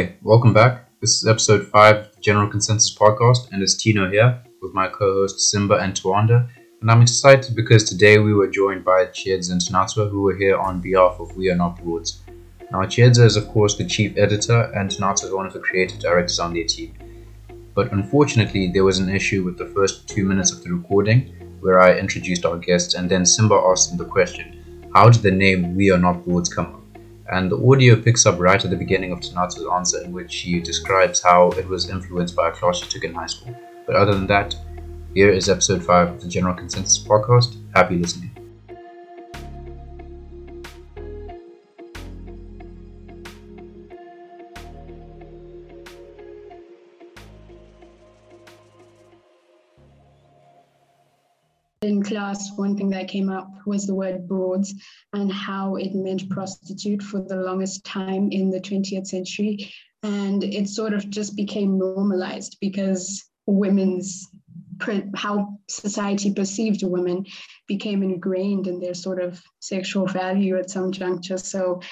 Okay, welcome back. This is episode 5 of the General Consensus Podcast, and it's Tino here with my co host Simba and Tawanda. And I'm excited because today we were joined by Chiedza and Tanatswa, who were here on behalf of We Are Not Broads. Now, Chiedza is, of course, the chief editor, and Tanatswa is one of the creative directors on their team. But unfortunately, there was an issue with the first two minutes of the recording where I introduced our guests, and then Simba asked them the question How did the name We Are Not Broads come up? And the audio picks up right at the beginning of Tanatswa's answer, in which she describes how it was influenced by a class she took in high school. But other than that, here is episode 5 of the General Consensus Podcast. Happy listening. In class, one thing that came up was the word broads and how it meant prostitute for the longest time in the 20th century. And it sort of just became normalized because women's how society perceived women became ingrained in their sort of sexual value at some juncture. So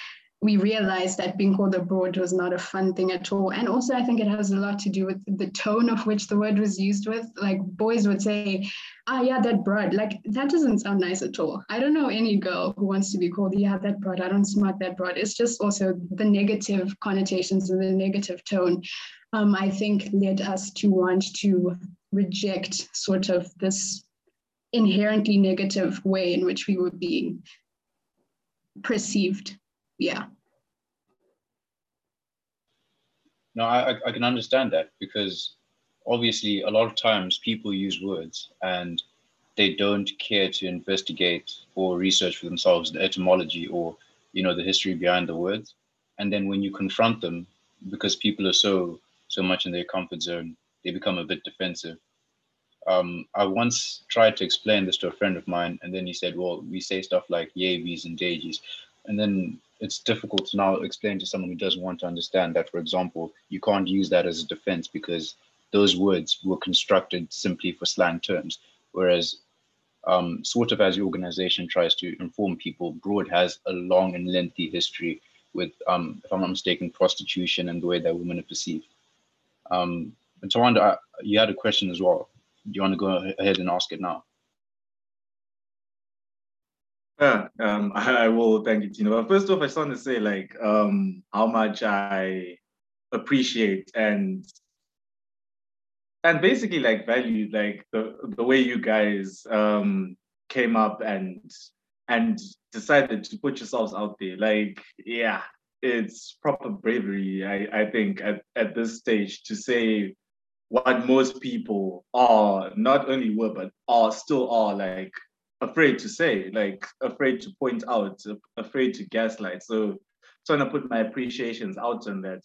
we realized that being called a broad was not a fun thing at all. And also, I think it has a lot to do with the tone of which the word was used with. Like boys would say, ah, yeah, that broad. Like that doesn't sound nice at all. I don't know any girl who wants to be called, yeah, that broad. I don't smart that broad. It's just also the negative connotations and the negative tone, um, I think, led us to want to reject sort of this inherently negative way in which we were being perceived yeah. No I, I can understand that because obviously a lot of times people use words and they don't care to investigate or research for themselves the etymology or you know the history behind the words. And then when you confront them because people are so so much in their comfort zone they become a bit defensive. Um, I once tried to explain this to a friend of mine, and then he said, "Well, we say stuff like yavies and daisies," and then it's difficult to now explain to someone who doesn't want to understand that, for example, you can't use that as a defense because those words were constructed simply for slang terms. Whereas, um, sort of as the organization tries to inform people, Broad has a long and lengthy history with, um, if I'm not mistaken, prostitution and the way that women are perceived. Um, and Tawanda, you had a question as well. Do you want to go ahead and ask it now? Yeah, um, I, I, will thank you, Tina. But first off, I just want to say like um, how much I appreciate and and basically like value like the the way you guys um, came up and and decided to put yourselves out there. Like, yeah, it's proper bravery. I I think at at this stage to say what most people are not only were but are still are like afraid to say, like afraid to point out, afraid to gaslight. So trying to put my appreciations out on that.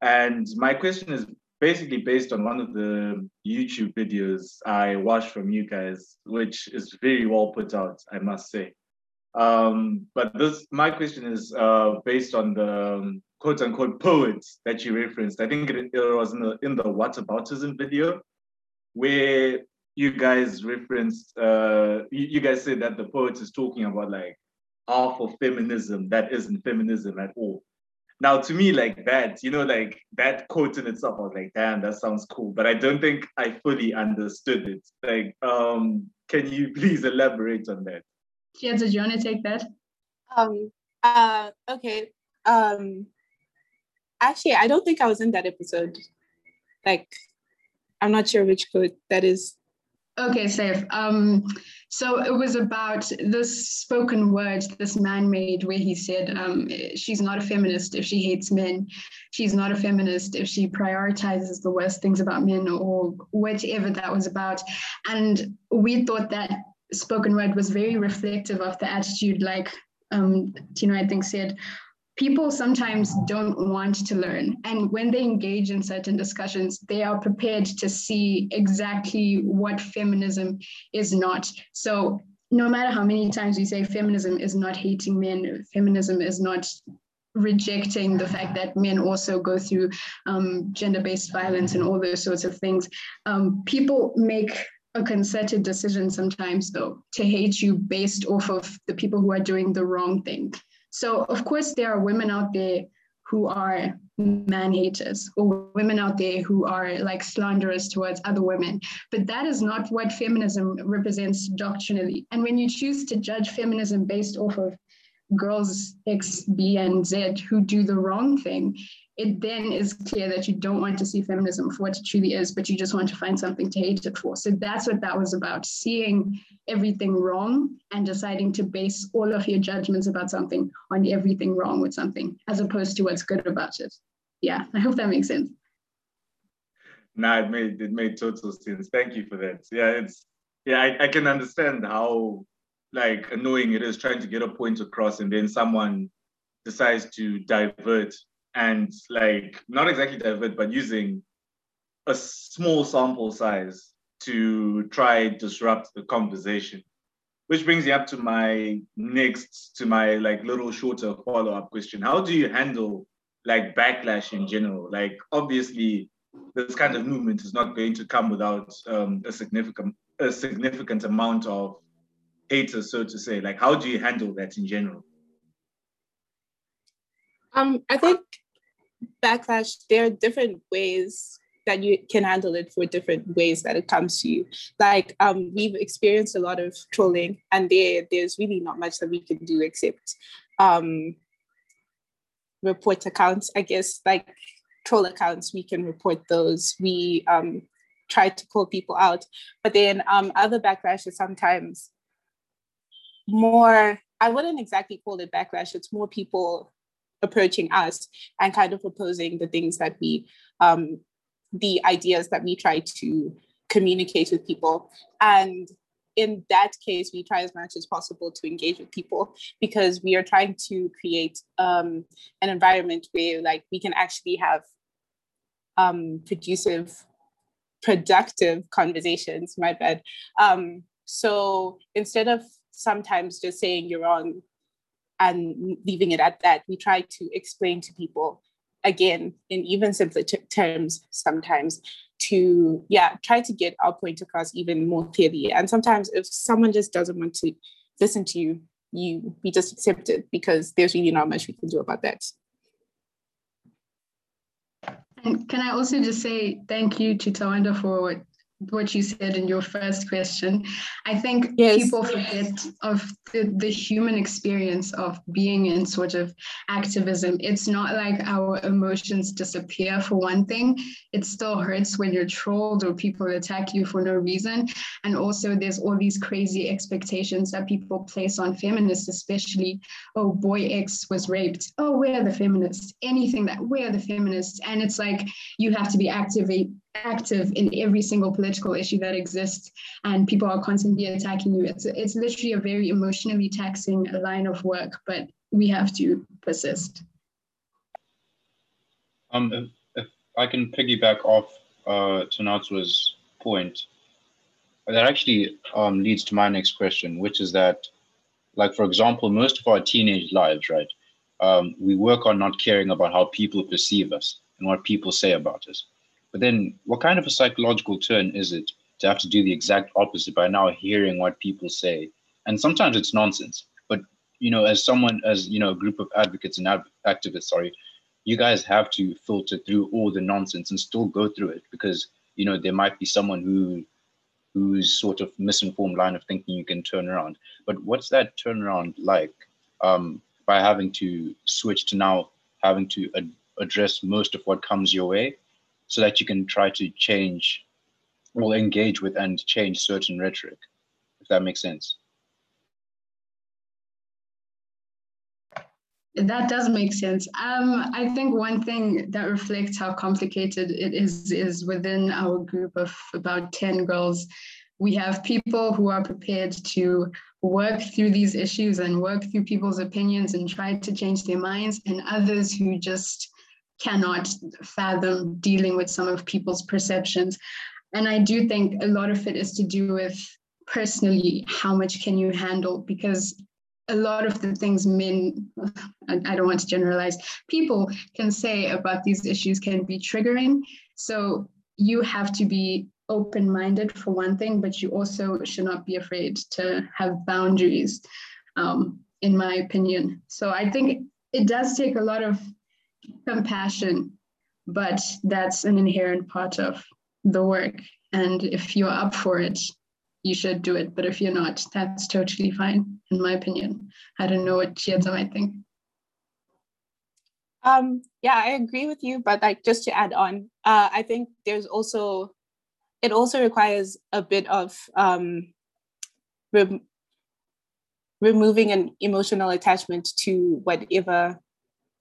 And my question is basically based on one of the YouTube videos I watched from you guys, which is very well put out, I must say. Um, but this, my question is uh, based on the um, quote unquote poets that you referenced. I think it, it was in the in the whataboutism video, where you guys referenced, uh, you, you guys said that the poet is talking about like half of feminism that isn't feminism at all. Now, to me, like that, you know, like that quote in itself, I was like, damn, that sounds cool. But I don't think I fully understood it. Like, um, can you please elaborate on that? Yeah, do you want to take that? Um, uh, okay. Um, actually, I don't think I was in that episode. Like, I'm not sure which quote that is. Okay, safe. Um, so it was about this spoken word this man made where he said, um, she's not a feminist if she hates men. She's not a feminist if she prioritizes the worst things about men or whatever that was about. And we thought that spoken word was very reflective of the attitude, like um, Tino, I think, said, people sometimes don't want to learn. And when they engage in certain discussions, they are prepared to see exactly what feminism is not. So no matter how many times we say feminism is not hating men, feminism is not rejecting the fact that men also go through um, gender-based violence and all those sorts of things. Um, people make a concerted decision sometimes though to hate you based off of the people who are doing the wrong thing so, of course, there are women out there who are man haters or women out there who are like slanderous towards other women. But that is not what feminism represents doctrinally. And when you choose to judge feminism based off of girls X, B, and Z who do the wrong thing, it then is clear that you don't want to see feminism for what it truly is, but you just want to find something to hate it for. So that's what that was about seeing everything wrong and deciding to base all of your judgments about something on everything wrong with something, as opposed to what's good about it. Yeah, I hope that makes sense. No, it made it made total sense. Thank you for that. Yeah, it's yeah, I, I can understand how like annoying it is trying to get a point across and then someone decides to divert and like not exactly divert, but using a small sample size to try disrupt the conversation. Which brings me up to my next, to my like little shorter follow-up question. How do you handle like backlash in general? Like obviously this kind of movement is not going to come without um, a significant a significant amount of haters, so to say. Like how do you handle that in general? Um, I think backlash, there are different ways that you can handle it for different ways that it comes to you. Like um, we've experienced a lot of trolling, and there there's really not much that we can do except um, report accounts. I guess like troll accounts, we can report those. We um, try to call people out, but then um, other backlash is sometimes more. I wouldn't exactly call it backlash. It's more people approaching us and kind of proposing the things that we um, the ideas that we try to communicate with people and in that case we try as much as possible to engage with people because we are trying to create um, an environment where like we can actually have um, producive productive conversations my bad um, so instead of sometimes just saying you're wrong and leaving it at that. We try to explain to people again in even simpler t- terms sometimes to yeah try to get our point across even more clearly and sometimes if someone just doesn't want to listen to you you we just accept it because there's really not much we can do about that and can i also just say thank you to tawanda for what you said in your first question. I think yes. people forget of the, the human experience of being in sort of activism. It's not like our emotions disappear for one thing. It still hurts when you're trolled or people attack you for no reason. And also there's all these crazy expectations that people place on feminists, especially, oh, boy X was raped. Oh, we're the feminists. Anything that we're the feminists. And it's like you have to be activate active in every single political issue that exists and people are constantly attacking you. It's it's literally a very emotionally taxing line of work but we have to persist. Um if, if i can piggyback off uh Tanatswa's point that actually um, leads to my next question which is that like for example most of our teenage lives right um, we work on not caring about how people perceive us and what people say about us but then, what kind of a psychological turn is it to have to do the exact opposite by now hearing what people say? And sometimes it's nonsense. But you know, as someone, as you know, a group of advocates and activists, sorry, you guys have to filter through all the nonsense and still go through it because you know there might be someone who whose sort of misinformed line of thinking you can turn around. But what's that turnaround like um, by having to switch to now having to ad- address most of what comes your way so that you can try to change or engage with and change certain rhetoric, if that makes sense. That does make sense. Um, I think one thing that reflects how complicated it is is within our group of about 10 girls, we have people who are prepared to work through these issues and work through people's opinions and try to change their minds, and others who just cannot fathom dealing with some of people's perceptions. And I do think a lot of it is to do with personally how much can you handle? Because a lot of the things men i don't want to generalize people can say about these issues can be triggering. So you have to be open minded for one thing but you also should not be afraid to have boundaries um, in my opinion. So i think it does take a lot of compassion, but that's an inherent part of the work. And if you're up for it, you should do it. But if you're not, that's totally fine, in my opinion. I don't know what Chiedza might think. Um, yeah, I agree with you, but like just to add on, uh, I think there's also it also requires a bit of um, re- removing an emotional attachment to whatever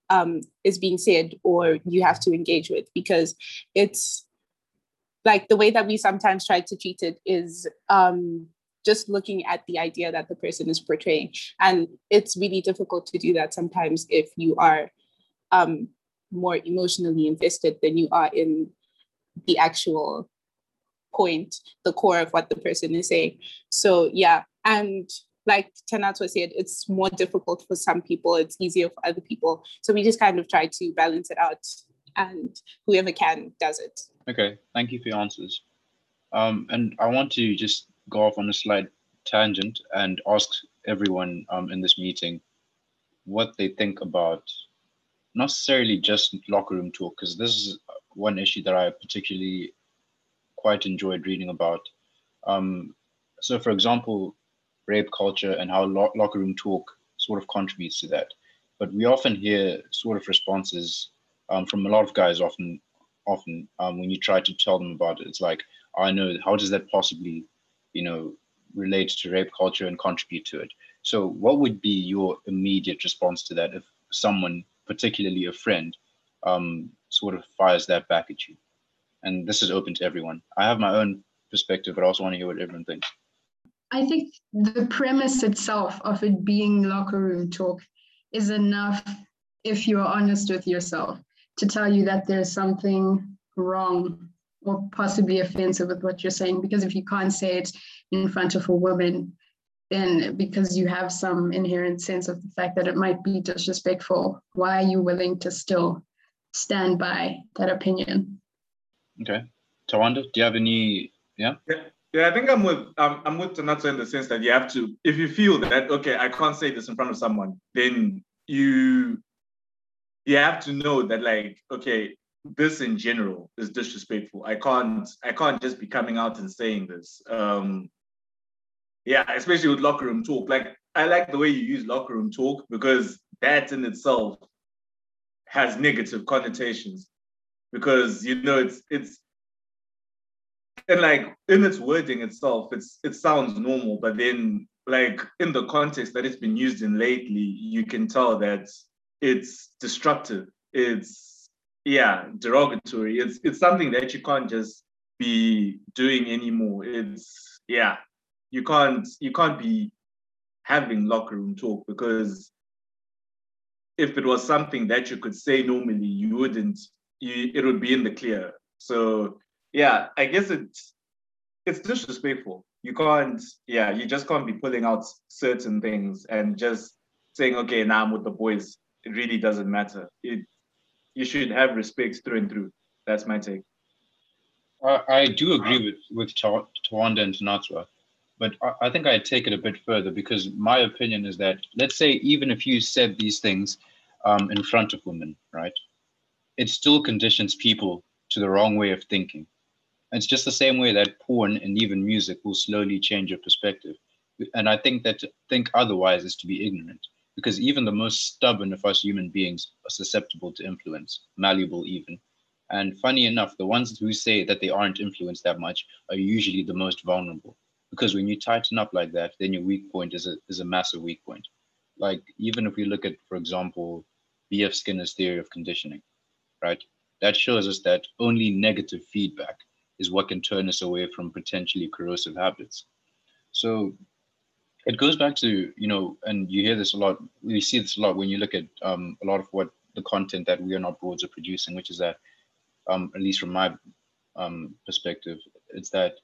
um, is being said or you have to engage with because it's like the way that we sometimes try to treat it is um, just looking at the idea that the person is portraying and it's really difficult to do that sometimes if you are um, more emotionally invested than you are in the actual point, the core of what the person is saying. So yeah, and like Tanatswa said, it's more difficult for some people, it's easier for other people. So we just kind of try to balance it out and whoever can does it. Okay, thank you for your answers. Um, and I want to just go off on a slight tangent and ask everyone um, in this meeting what they think about not necessarily just locker room talk, because this is one issue that I particularly quite enjoyed reading about. Um, so, for example, rape culture and how lo- locker room talk sort of contributes to that. But we often hear sort of responses um, from a lot of guys. Often, often um, when you try to tell them about it, it's like, I know how does that possibly, you know, relate to rape culture and contribute to it. So, what would be your immediate response to that if someone, particularly a friend, um, sort of fires that back at you? And this is open to everyone. I have my own perspective, but I also want to hear what everyone thinks. I think the premise itself of it being locker room talk is enough if you're honest with yourself to tell you that there's something wrong or possibly offensive with what you're saying. Because if you can't say it in front of a woman, then because you have some inherent sense of the fact that it might be disrespectful, why are you willing to still stand by that opinion? Okay. Tawanda, do you have any? Yeah. Yeah. Yeah, I think I'm with um, I'm with Tanato in the sense that you have to, if you feel that okay, I can't say this in front of someone, then you you have to know that like okay, this in general is disrespectful. I can't I can't just be coming out and saying this. Um, yeah, especially with locker room talk. Like I like the way you use locker room talk because that in itself has negative connotations because you know it's it's and like in its wording itself, it's it sounds normal, but then like in the context that it's been used in lately, you can tell that it's destructive. It's yeah, derogatory. It's it's something that you can't just be doing anymore. It's yeah, you can't you can't be having locker room talk because if it was something that you could say normally, you wouldn't. You, it would be in the clear. So yeah, I guess it's it's disrespectful. You can't, yeah, you just can't be pulling out certain things and just saying, okay, now I'm with the boys. It really doesn't matter. It you should have respect through and through. That's my take. I, I do agree with with Tawanda and Tanatswa, but I, I think I'd take it a bit further because my opinion is that let's say even if you said these things um, in front of women, right, it still conditions people to the wrong way of thinking it's just the same way that porn and even music will slowly change your perspective. And I think that to think otherwise is to be ignorant, because even the most stubborn of us human beings are susceptible to influence, malleable even. And funny enough, the ones who say that they aren't influenced that much are usually the most vulnerable. Because when you tighten up like that, then your weak point is a, is a massive weak point. Like, even if we look at, for example, B.F. Skinner's theory of conditioning, right? That shows us that only negative feedback is what can turn us away from potentially corrosive habits. So it goes back to, you know, and you hear this a lot, we see this a lot when you look at um, a lot of what the content that We Are Not Broads are producing, which is that, um, at least from my um, perspective, it's that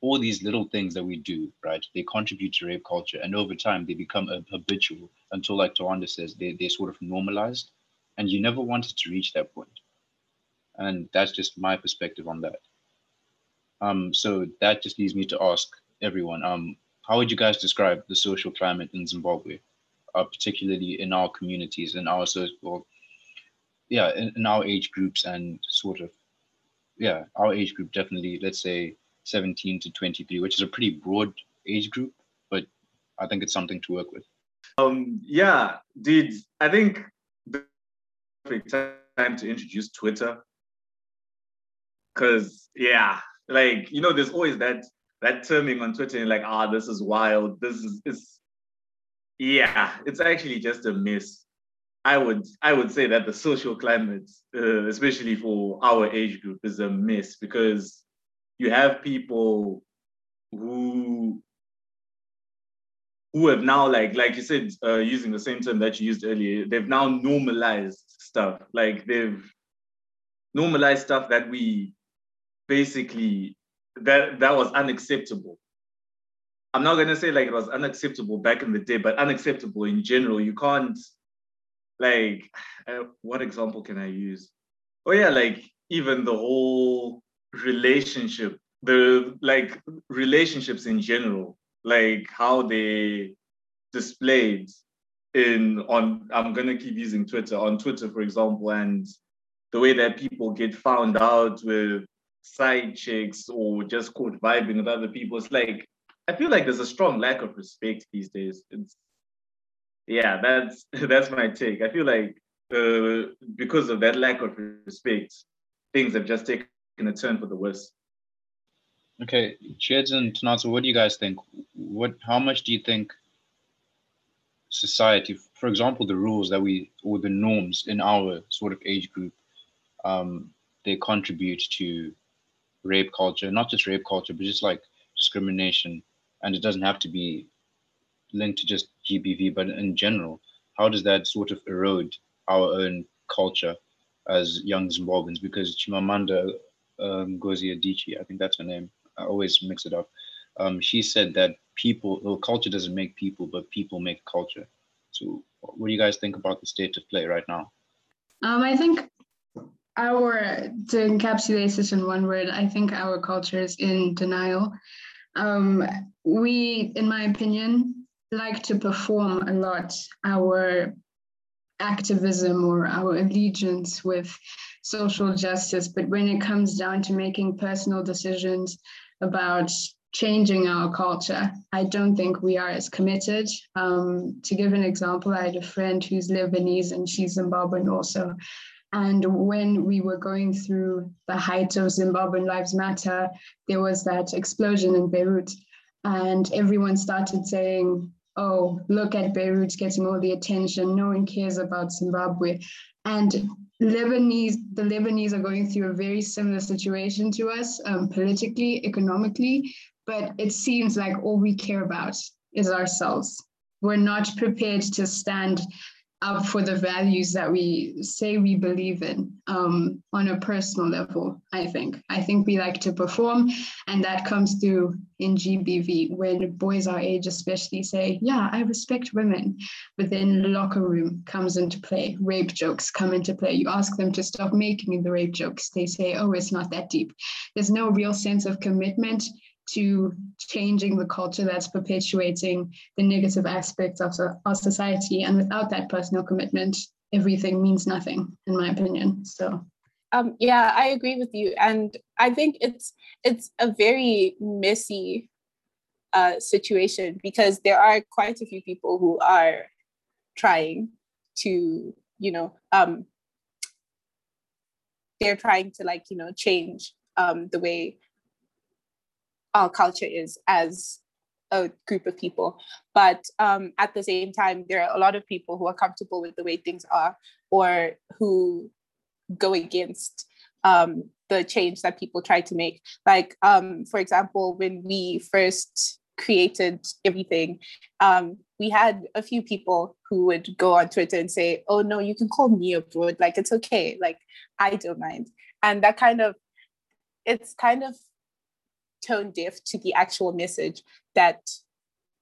all these little things that we do, right, they contribute to rape culture. And over time, they become habitual until, like Tawanda says, they, they sort of normalized. And you never wanted to reach that point. And that's just my perspective on that. Um, so that just leads me to ask everyone, um, how would you guys describe the social climate in Zimbabwe, uh, particularly in our communities, in our social, yeah, in, in our age groups and sort of, yeah, our age group definitely, let's say 17 to 23, which is a pretty broad age group, but I think it's something to work with. Um, yeah, dude, I think the perfect time to introduce Twitter. Cause yeah, like you know, there's always that that terming on Twitter, like, ah, this is wild. This is it's yeah, it's actually just a mess. I would I would say that the social climate, uh, especially for our age group, is a mess because you have people who who have now like like you said uh, using the same term that you used earlier they've now normalized stuff like they've normalized stuff that we basically that that was unacceptable. I'm not going to say like it was unacceptable back in the day but unacceptable in general. You can't like uh, what example can i use? Oh yeah like even the whole relationship the like relationships in general like how they displayed in on i'm gonna keep using twitter on twitter for example and the way that people get found out with side chicks or just caught vibing with other people. It's like i feel like there's a strong lack of respect these days. It's yeah that's that's my take. I feel like uh, because of that lack of respect things have just taken a turn for the worse. Okay, Cheds and Tanatsu, what do you guys think? What, how much do you think society, for example, the rules that we or the norms in our sort of age group, um, they contribute to rape culture, not just rape culture, but just like discrimination, and it doesn't have to be linked to just GBV, but in general, how does that sort of erode our own culture as young Zimbabweans? Because Chimamanda um, Ngozi Adichie, I think that's her name I always mix it up. Um, she said that people, well, culture doesn't make people, but people make culture. So, what do you guys think about the state of play right now? Um, I think our to encapsulate this in one word, I think our culture is in denial. Um, we, in my opinion, like to perform a lot our activism or our allegiance with social justice, but when it comes down to making personal decisions about changing our culture. I don't think we are as committed. Um, to give an example, I had a friend who's Lebanese and she's Zimbabwean also. And when we were going through the height of Zimbabwean Lives Matter, there was that explosion in Beirut. And everyone started saying, oh, look at Beirut getting all the attention. No one cares about Zimbabwe. And Lebanese, the Lebanese are going through a very similar situation to us, um, politically, economically, but it seems like all we care about is ourselves. We're not prepared to stand up for the values that we say we believe in um, on a personal level, I think. I think we like to perform, and that comes through in GBV when boys our age, especially, say, Yeah, I respect women. But then locker room comes into play, rape jokes come into play. You ask them to stop making the rape jokes, they say, Oh, it's not that deep. There's no real sense of commitment to changing the culture that's perpetuating the negative aspects of our society. And without that personal commitment, everything means nothing, in my opinion. So. Um, yeah, I agree with you, and I think it's it's a very messy uh, situation because there are quite a few people who are trying to, you know, um, they're trying to like you know change um, the way our culture is as a group of people. But um, at the same time, there are a lot of people who are comfortable with the way things are or who go against um, the change that people try to make. Like, um, for example, when we first created everything, um, we had a few people who would go on Twitter and say, Oh, no, you can call me a broad. Like, it's okay. Like, I don't mind. And that kind of, it's kind of tone deaf to the actual message that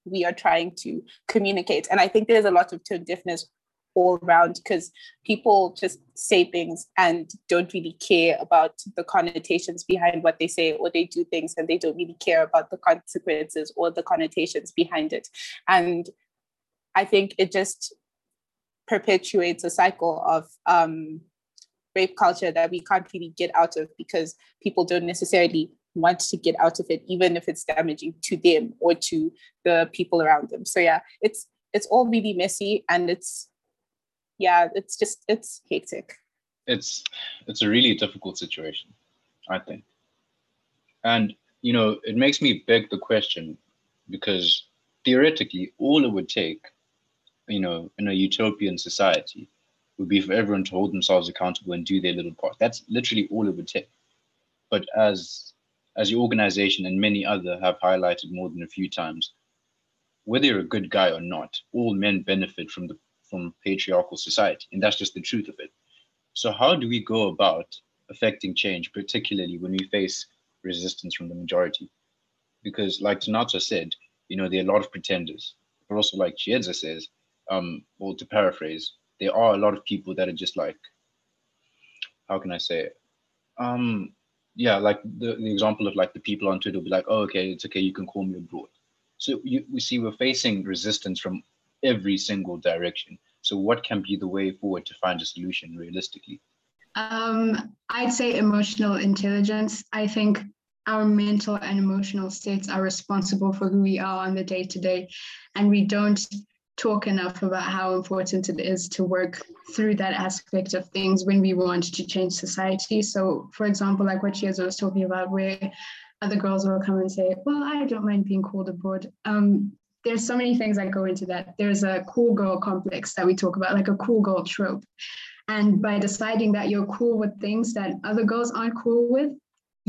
we are trying to communicate. And I think there's a lot of tone deafness all around because people just say things and don't really care about the connotations behind what they say, or they do things and they don't really care about the consequences or the connotations behind it. And I think it just perpetuates a cycle of um, rape culture that we can't really get out of because people don't necessarily want to get out of it, even if it's damaging to them or to the people around them. So yeah, it's it's all really messy and it's yeah, it's just it's hectic. It's it's a really difficult situation, I think. And you know, it makes me beg the question because theoretically all it would take, you know, in a utopian society would be for everyone to hold themselves accountable and do their little part. That's literally all it would take. But as as your organization and many other have highlighted more than a few times, whether you're a good guy or not, all men benefit from the from patriarchal society, and that's just the truth of it. So how do we go about affecting change, particularly when we face resistance from the majority? Because, like Tanata said, you know, there are a lot of pretenders, but also like Chiedza says, um, or to paraphrase, there are a lot of people that are just like, how can I say it? Um, yeah, like the, the example of like the people on Twitter will be like, oh, okay, it's okay, you can call me abroad. So you, we see we're facing resistance from every single direction. So what can be the way forward to find a solution realistically? Um, I'd say emotional intelligence. I think our mental and emotional states are responsible for who we are on the day to day. And we don't talk enough about how important it is to work through that aspect of things when we want to change society. So, for example, like what Chiedza was talking about, where other girls will come and say, Well, I don't mind being called abroad. Um, there's so many things that go into that. There's a cool girl complex that we talk about, like a cool girl trope. And by deciding that you're cool with things that other girls aren't cool with,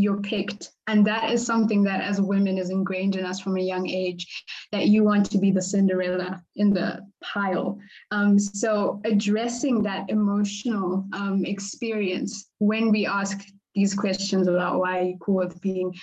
you're picked. And that is something that as women is ingrained in us from a young age, that you want to be the Cinderella in the pile. Um, so addressing that emotional um, experience when we ask these questions about why are you cool with being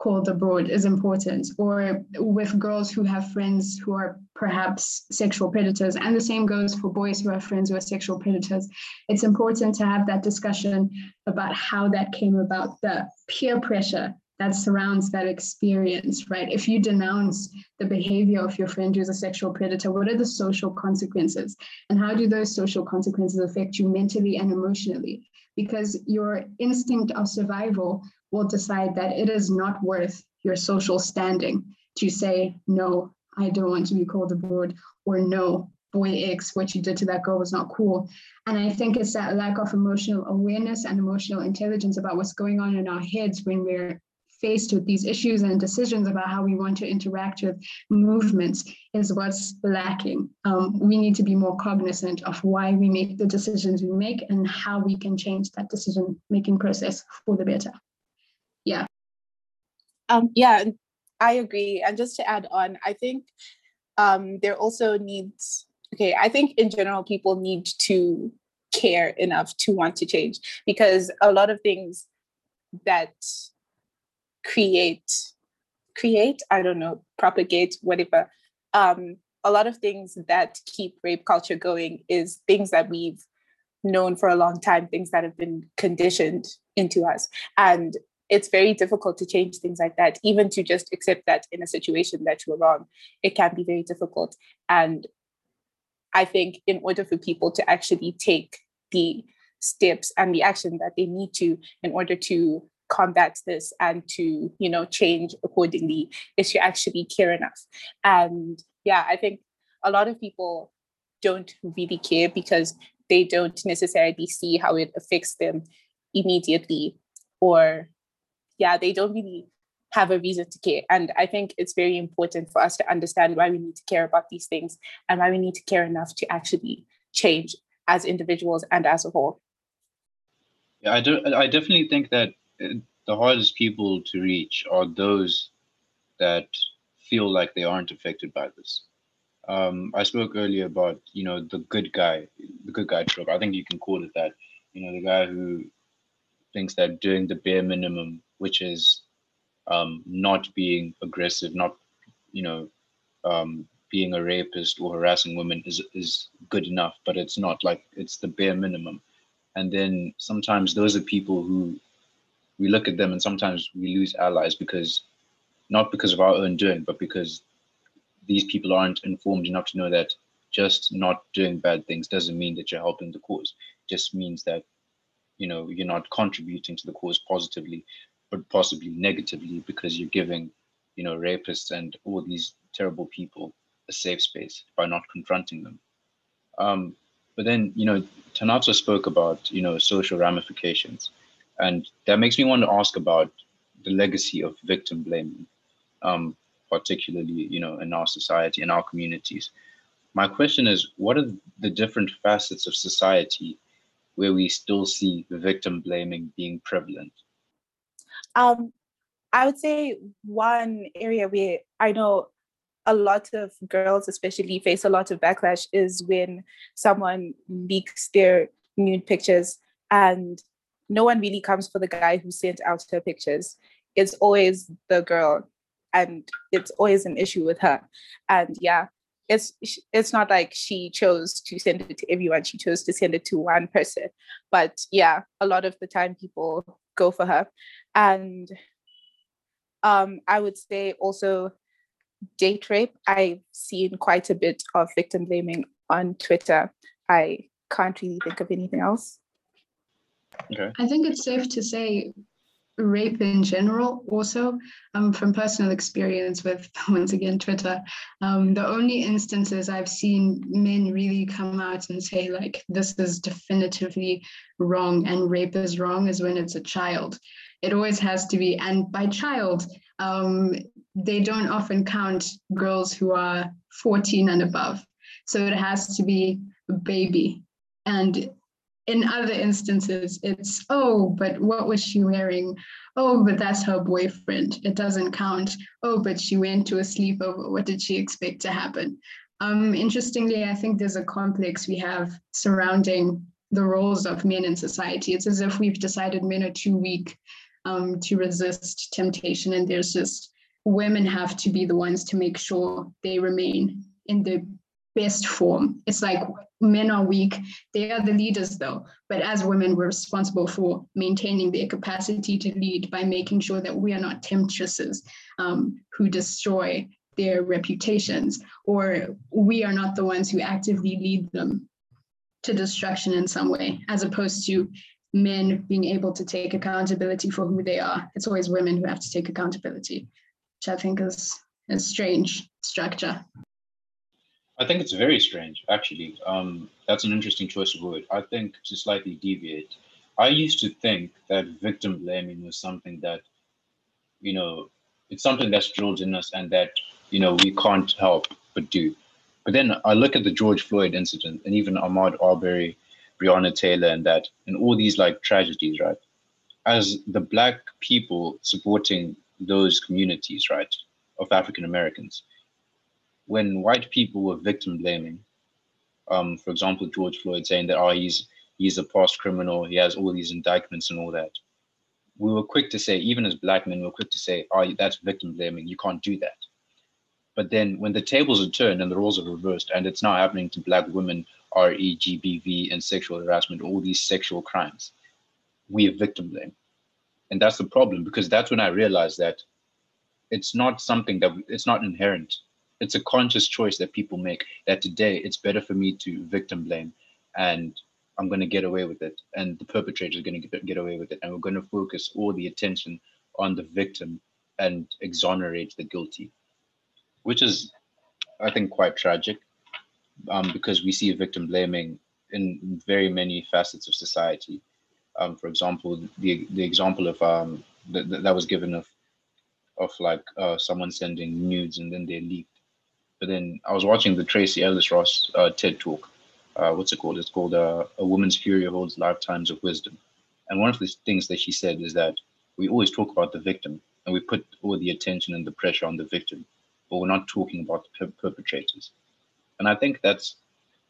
called abroad is important, or with girls who have friends who are perhaps sexual predators. And the same goes for boys who have friends who are sexual predators. It's important to have that discussion about how that came about, the peer pressure that surrounds that experience, right? If you denounce the behavior of your friend who's a sexual predator, what are the social consequences? And how do those social consequences affect you mentally and emotionally? Because your instinct of survival will decide that it is not worth your social standing to say, no, I don't want to be called abroad, or no, boy X, what you did to that girl was not cool. And I think it's that lack of emotional awareness and emotional intelligence about what's going on in our heads when we're faced with these issues and decisions about how we want to interact with movements is what's lacking. Um, we need to be more cognizant of why we make the decisions we make and how we can change that decision making process for the better um yeah i agree and just to add on i think um there also needs okay i think in general people need to care enough to want to change because a lot of things that create create i don't know propagate whatever um a lot of things that keep rape culture going is things that we've known for a long time things that have been conditioned into us and it's very difficult to change things like that. Even to just accept that in a situation that you're wrong it can be very difficult. And i think in order for people to actually take the steps and the action that they need to in order to combat this and to you know change accordingly is to actually care enough. And yeah i think a lot of people don't really care because they don't necessarily see how it affects them immediately or yeah, they don't really have a reason to care. And I think it's very important for us to understand why we need to care about these things and why we need to care enough to actually change as individuals and as a whole. Yeah, I do. I definitely think that uh, the hardest people to reach are those that feel like they aren't affected by this. Um, I spoke earlier about you know the good guy, the good guy trope. I think you can call it that. You know, the guy who thinks that doing the bare minimum which is um, not being aggressive, not you know um, being a rapist or harassing women is is good enough, but it's not like it's the bare minimum. And then sometimes those are people who we look at them and sometimes we lose allies because not because of our own doing, but because these people aren't informed enough to know that just not doing bad things doesn't mean that you're helping the cause. It just means that you know you're not contributing to the cause positively but possibly negatively because you're giving you know rapists and all these terrible people a safe space by not confronting them. Um, but then you know Tanatso spoke about you know social ramifications. And that makes me want to ask about the legacy of victim blaming um, particularly you know in our society in our communities. My question is what are the different facets of society where we still see victim blaming being prevalent? Um, I would say one area where I know a lot of girls, especially, face a lot of backlash is when someone leaks their nude pictures and no one really comes for the guy who sent out her pictures. It's always the girl, and it's always an issue with her. And yeah, it's it's not like she chose to send it to everyone she chose to send it to one person but yeah a lot of the time people go for her and um i would say also date rape i've seen quite a bit of victim blaming on twitter. I can't really think of anything else. Okay. I think it's safe to say rape in general also um, from personal experience with once again twitter. Um, the only instances i've seen men really come out and say like this is definitively wrong and rape is wrong is when it's a child. It always has to be and by child um, they don't often count girls who are 14 and above. So it has to be a baby. And in other instances, it's, oh, but what was she wearing? Oh, but that's her boyfriend. It doesn't count. Oh, but she went to a sleepover. What did she expect to happen? Um, interestingly, I think there's a complex we have surrounding the roles of men in society. It's as if we've decided men are too weak um, to resist temptation, and there's just women have to be the ones to make sure they remain in the best form. It's like men are weak. They are the leaders, though. But as women, we're responsible for maintaining their capacity to lead by making sure that we are not temptresses um, who destroy their reputations, or we are not the ones who actively lead them to destruction in some way, as opposed to men being able to take accountability for who they are. It's always women who have to take accountability, which I think is a strange structure. I think it's very strange, actually. Um, that's an interesting choice of word. I think to slightly deviate, I used to think that victim blaming was something that, you know, it's something that's drilled in us and that, you know, we can't help but do. But then I look at the George Floyd incident and even Ahmaud Arbery, Breonna Taylor, and that, and all these like tragedies, right? As the Black people supporting those communities, right, of African Americans, when white people were victim blaming, um, for example, George Floyd saying that oh he's he's a past criminal, he has all these indictments and all that, we were quick to say, even as black men, we were quick to say, oh that's victim blaming, you can't do that. But then when the tables are turned and the roles are reversed, and it's now happening to black women, REGBV, and sexual harassment, all these sexual crimes, we are victim blame. And that's the problem because that's when I realized that it's not something that it's not inherent it's a conscious choice that people make that today it's better for me to victim blame and I'm going to get away with it and the perpetrator is going to get away with it. And we're going to focus all the attention on the victim and exonerate the guilty which is I think quite tragic um, because we see victim blaming in very many facets of society. Um, for example the the example of um, that, that was given of of like uh, someone sending nudes and then they leak but then I was watching the Tracee Ellis Ross uh, TED Talk. Uh, what's it called? It's called uh, "A Woman's Fury Holds Lifetimes of Wisdom." And one of the things that she said is that we always talk about the victim and we put all the attention and the pressure on the victim, but we're not talking about the per- perpetrators. And I think that's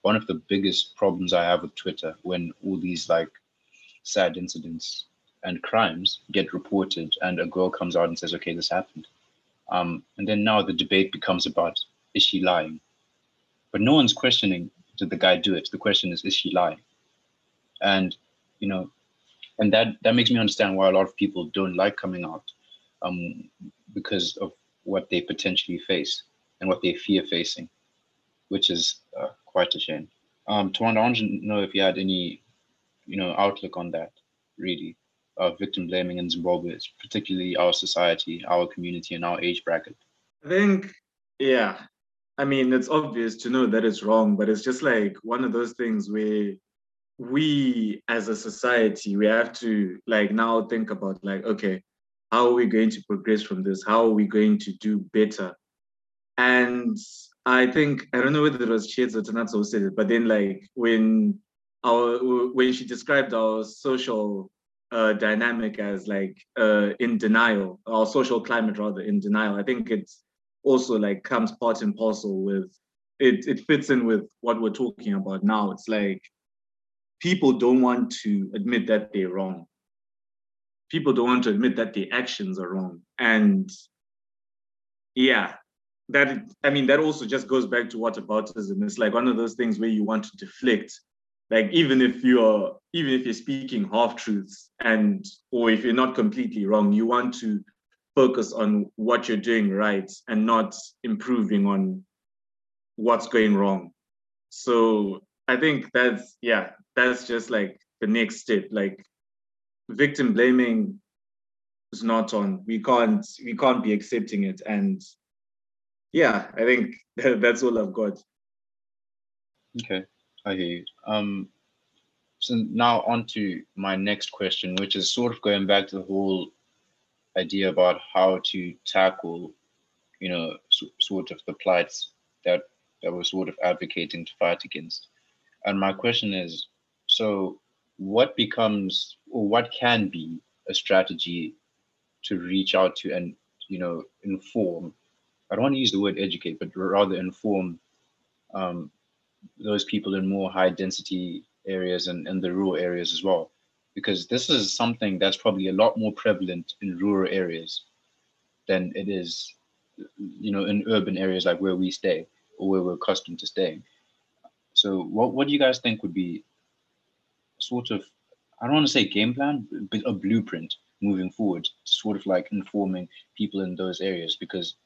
one of the biggest problems I have with Twitter when all these like sad incidents and crimes get reported and a girl comes out and says, okay, this happened. Um, and then now the debate becomes about is she lying? But no one's questioning, did the guy do it? The question is, is she lying? And, you know, and that, that makes me understand why a lot of people don't like coming out um, because of what they potentially face and what they fear facing, which is uh, quite a shame. Um, Tawanda, I want to know if you had any, you know, outlook on that. really, of victim blaming in Zimbabwe, particularly our society, our community, and our age bracket? I think, yeah. I mean, it's obvious to know that it's wrong, but it's just like one of those things where we as a society, we have to like now think about like, okay, how are we going to progress from this? How are we going to do better? And I think I don't know whether it was Chiedza or Tanatswa who said it, but then like when our when she described our social uh, dynamic as like uh, in denial, our social climate rather in denial, I think it's also like comes part and parcel with it. It fits in with what we're talking about now. It's like people don't want to admit that they're wrong. People don't want to admit that their actions are wrong, and yeah, that I mean that also just goes back to what aboutism. It's like one of those things where you want to deflect, like even if you're even if you're speaking half truths and or if you're not completely wrong, you want to focus on what you're doing right and not improving on what's going wrong. So I think that's yeah, that's just like the next step. Like victim blaming is not on. We can't we can't be accepting it and yeah, I think that's all I've got. Okay, I hear you. Um, so now on to my next question, which is sort of going back to the whole idea about how to tackle, you know, so, sort of the plights that that we're sort of advocating to fight against. And my question is, so what becomes or what can be a strategy to reach out to and you know inform I don't want to use the word educate, but rather inform um, those people in more high density areas and, and the rural areas as well. Because this is something that's probably a lot more prevalent in rural areas than it is, you know, in urban areas like where we stay or where we're accustomed to staying. So what, what do you guys think would be sort of, I don't want to say game plan, but a blueprint moving forward, sort of like informing people in those areas? Because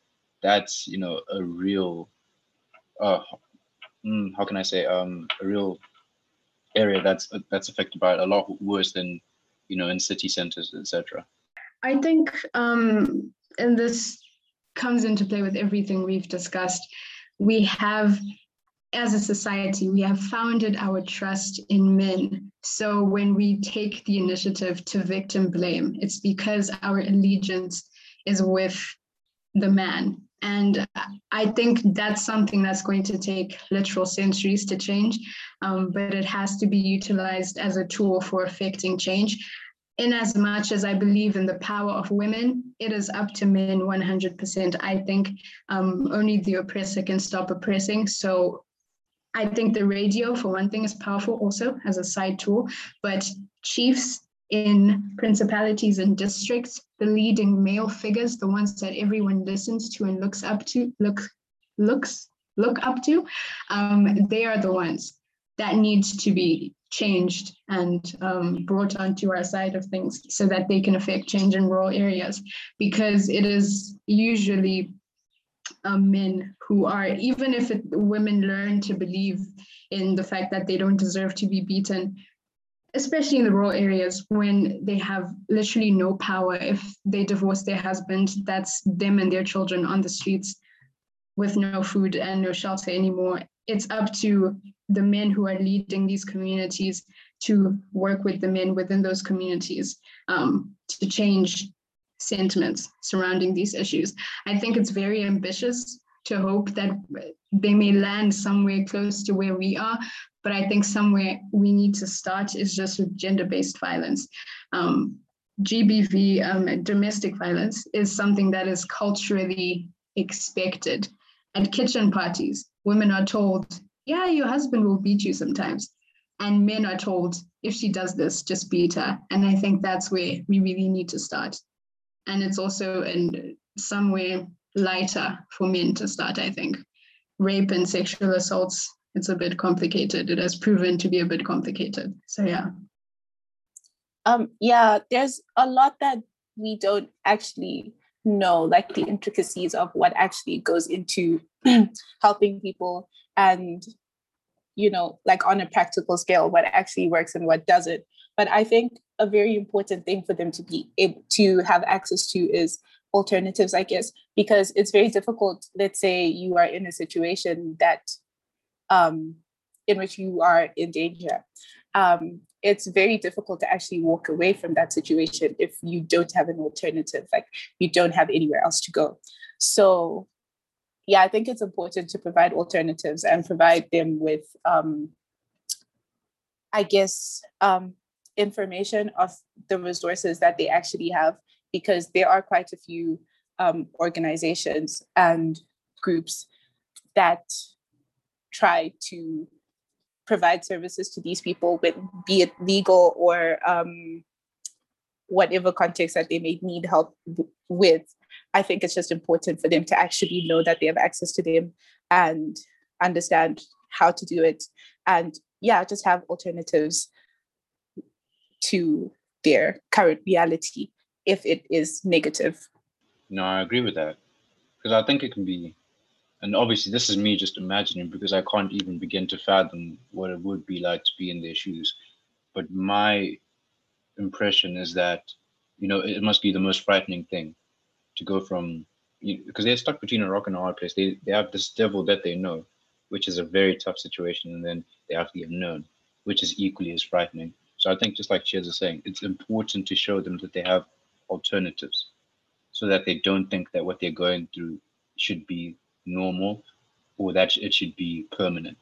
that's you know a real uh mm, how can i say um a real area that's that's affected by it a lot worse than you know in city centers etc i think um and this comes into play with everything we've discussed we have as a society we have founded our trust in men. So when we take the initiative to victim blame it's because our allegiance is with the man and I think that's something that's going to take literal centuries to change, um, but it has to be utilized as a tool for affecting change. In as much as I believe in the power of women, it is up to men 100%. I think um, only the oppressor can stop oppressing. So I think the radio, for one thing, is powerful also as a side tool, but chiefs in principalities and districts, the leading male figures, the ones that everyone listens to and looks up to, look, looks, look up to, um, they are the ones that needs to be changed and um, brought onto our side of things so that they can affect change in rural areas. Because it is usually um, men who are even if it, women learn to believe in the fact that they don't deserve to be beaten especially in the rural areas when they have literally no power. If they divorce their husband, that's them and their children on the streets with no food and no shelter anymore. It's up to the men who are leading these communities to work with the men within those communities um, to change sentiments surrounding these issues. I think it's very ambitious to hope that they may land somewhere close to where we are, but I think somewhere we need to start is just with gender-based violence. Um, GBV, um, domestic violence, is something that is culturally expected. At kitchen parties, women are told, yeah, your husband will beat you sometimes. And men are told, if she does this, just beat her. And I think that's where we really need to start. And it's also in somewhere lighter for men to start, I think. Rape and sexual assaults it's a bit complicated. It has proven to be a bit complicated. So yeah. Um, yeah, there's a lot that we don't actually know, like the intricacies of what actually goes into helping people and you know, like on a practical scale, what actually works and what doesn't. But I think a very important thing for them to be able to have access to is alternatives, I guess, because it's very difficult. Let's say you are in a situation that um, in which you are in danger. Um, it's very difficult to actually walk away from that situation if you don't have an alternative, like you don't have anywhere else to go. So, yeah, I think it's important to provide alternatives and provide them with, um, I guess, um, information of the resources that they actually have, because there are quite a few um, organizations and groups that try to provide services to these people, with, be it legal or um, whatever context that they may need help with. I think it's just important for them to actually know that they have access to them and understand how to do it. And yeah, just have alternatives to their current reality if it is negative. No, I agree with that. Because I think it can be and obviously this is me just imagining because I can't even begin to fathom what it would be like to be in their shoes. But my impression is that, you know, it must be the most frightening thing to go from because they're stuck between a rock and a hard place. They they have this devil that they know, which is a very tough situation, and then they have the unknown, which is equally as frightening. So I think just like Chiedza is saying, it's important to show them that they have alternatives so that they don't think that what they're going through should be normal or that it should be permanent.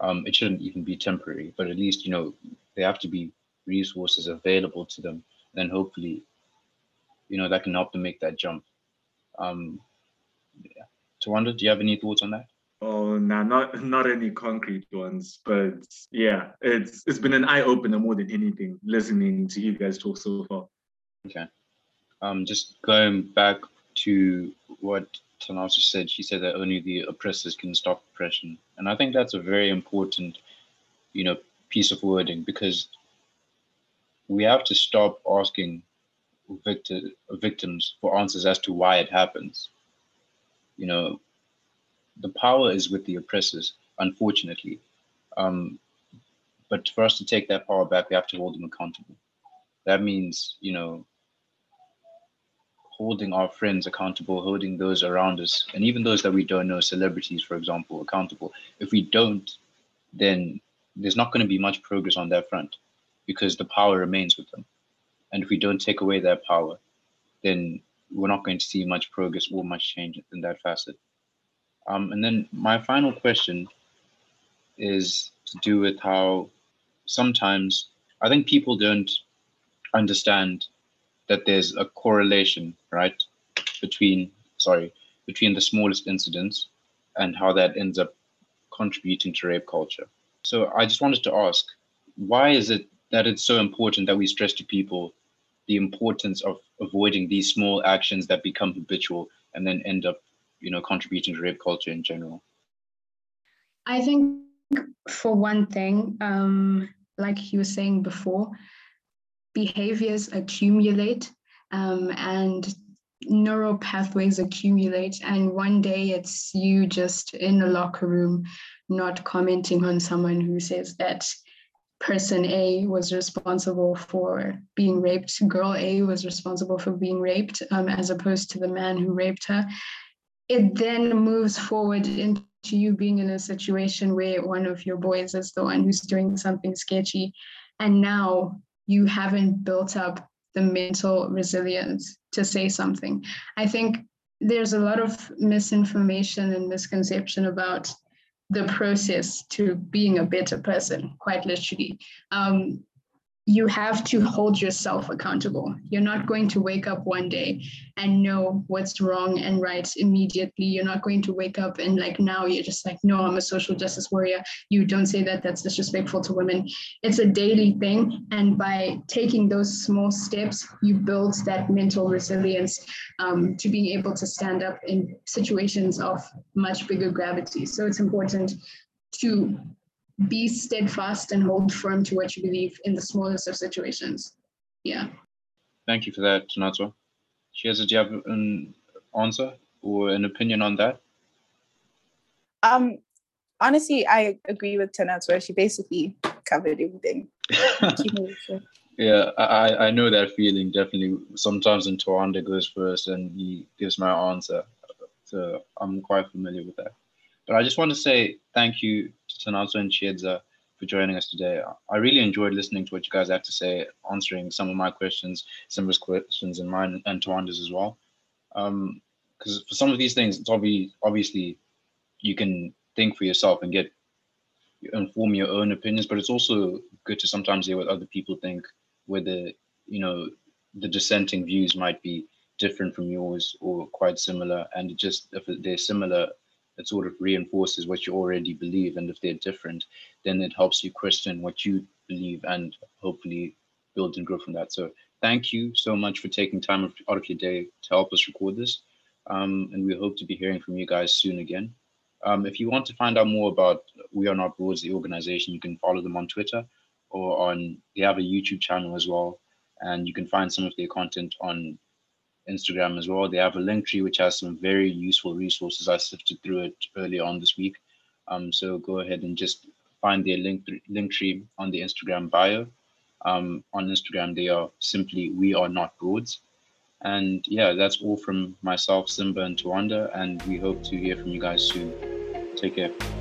Um, it shouldn't even be temporary, but at least, you know, there have to be resources available to them. Then hopefully, you know, that can help them make that jump. Um, yeah. Tawanda, do you have any thoughts on that? Oh no, nah, not not any concrete ones, but yeah, it's it's been an eye opener more than anything listening to you guys talk so far. Okay, um, just going back to what Tanatswa said, she said that only the oppressors can stop oppression. And I think that's a very important, you know, piece of wording because we have to stop asking victor, victims for answers as to why it happens. You know, the power is with the oppressors, unfortunately. Um, but for us to take that power back, we have to hold them accountable. That means, you know, holding our friends accountable, holding those around us, and even those that we don't know, celebrities, for example, accountable. If we don't, then there's not going to be much progress on that front because the power remains with them. And if we don't take away that power, then we're not going to see much progress or much change in that facet. Um, and then my final question is to do with how sometimes I think people don't understand that there's a correlation, right, between sorry, between the smallest incidents and how that ends up contributing to rape culture. So I just wanted to ask, why is it that it's so important that we stress to people the importance of avoiding these small actions that become habitual and then end up, you know, contributing to rape culture in general? I think for one thing, um, like you were saying before, behaviors accumulate um, and neural pathways accumulate and one day it's you just in a locker room not commenting on someone who says that person a was responsible for being raped girl a was responsible for being raped um, as opposed to the man who raped her. It then moves forward into you being in a situation where one of your boys is the one who's doing something sketchy and now you haven't built up the mental resilience to say something. I think there's a lot of misinformation and misconception about the process to being a better person, quite literally. Um, you have to hold yourself accountable. You're not going to wake up one day and know what's wrong and right immediately. You're not going to wake up and like now you're just like, no, I'm a social justice warrior. You don't say that, that's disrespectful to women. It's a daily thing. And by taking those small steps, you build that mental resilience um, to being able to stand up in situations of much bigger gravity. So it's important to be steadfast and hold firm to what you believe in the smallest of situations. Yeah. Thank you for that, Tanatswa. Chiedza, do you have an answer or an opinion on that? Um, honestly, I agree with Tanatswa. She basically covered everything. yeah, I, I know that feeling definitely. Sometimes when Tawanda goes first and he gives my answer, so I'm quite familiar with that. But I just want to say thank you to Tanatswa and Chiedza for joining us today. I really enjoyed listening to what you guys have to say, answering some of my questions, some of questions, and mine and Tawanda's as well. Because um, for some of these things, it's obvi- obviously you can think for yourself and get inform your own opinions, but it's also good to sometimes hear what other people think, whether you know the dissenting views might be different from yours or quite similar, and just if they're similar, it sort of reinforces what you already believe, and if they're different, then it helps you question what you believe and hopefully build and grow from that. So thank you so much for taking time out of your day to help us record this, um, and we hope to be hearing from you guys soon again. Um, if you want to find out more about We Are Not Broads, the organization, you can follow them on Twitter or on, they have a YouTube channel as well. And you can find some of their content on Instagram as well. They have a Linktree which has some very useful resources. I sifted through it earlier on this week. Um, so go ahead and just find their link, Linktree on the Instagram bio. Um, on Instagram, they are simply We Are Not Broads. And yeah, that's all from myself, Simba, and Tawanda. And we hope to hear from you guys soon. Take care.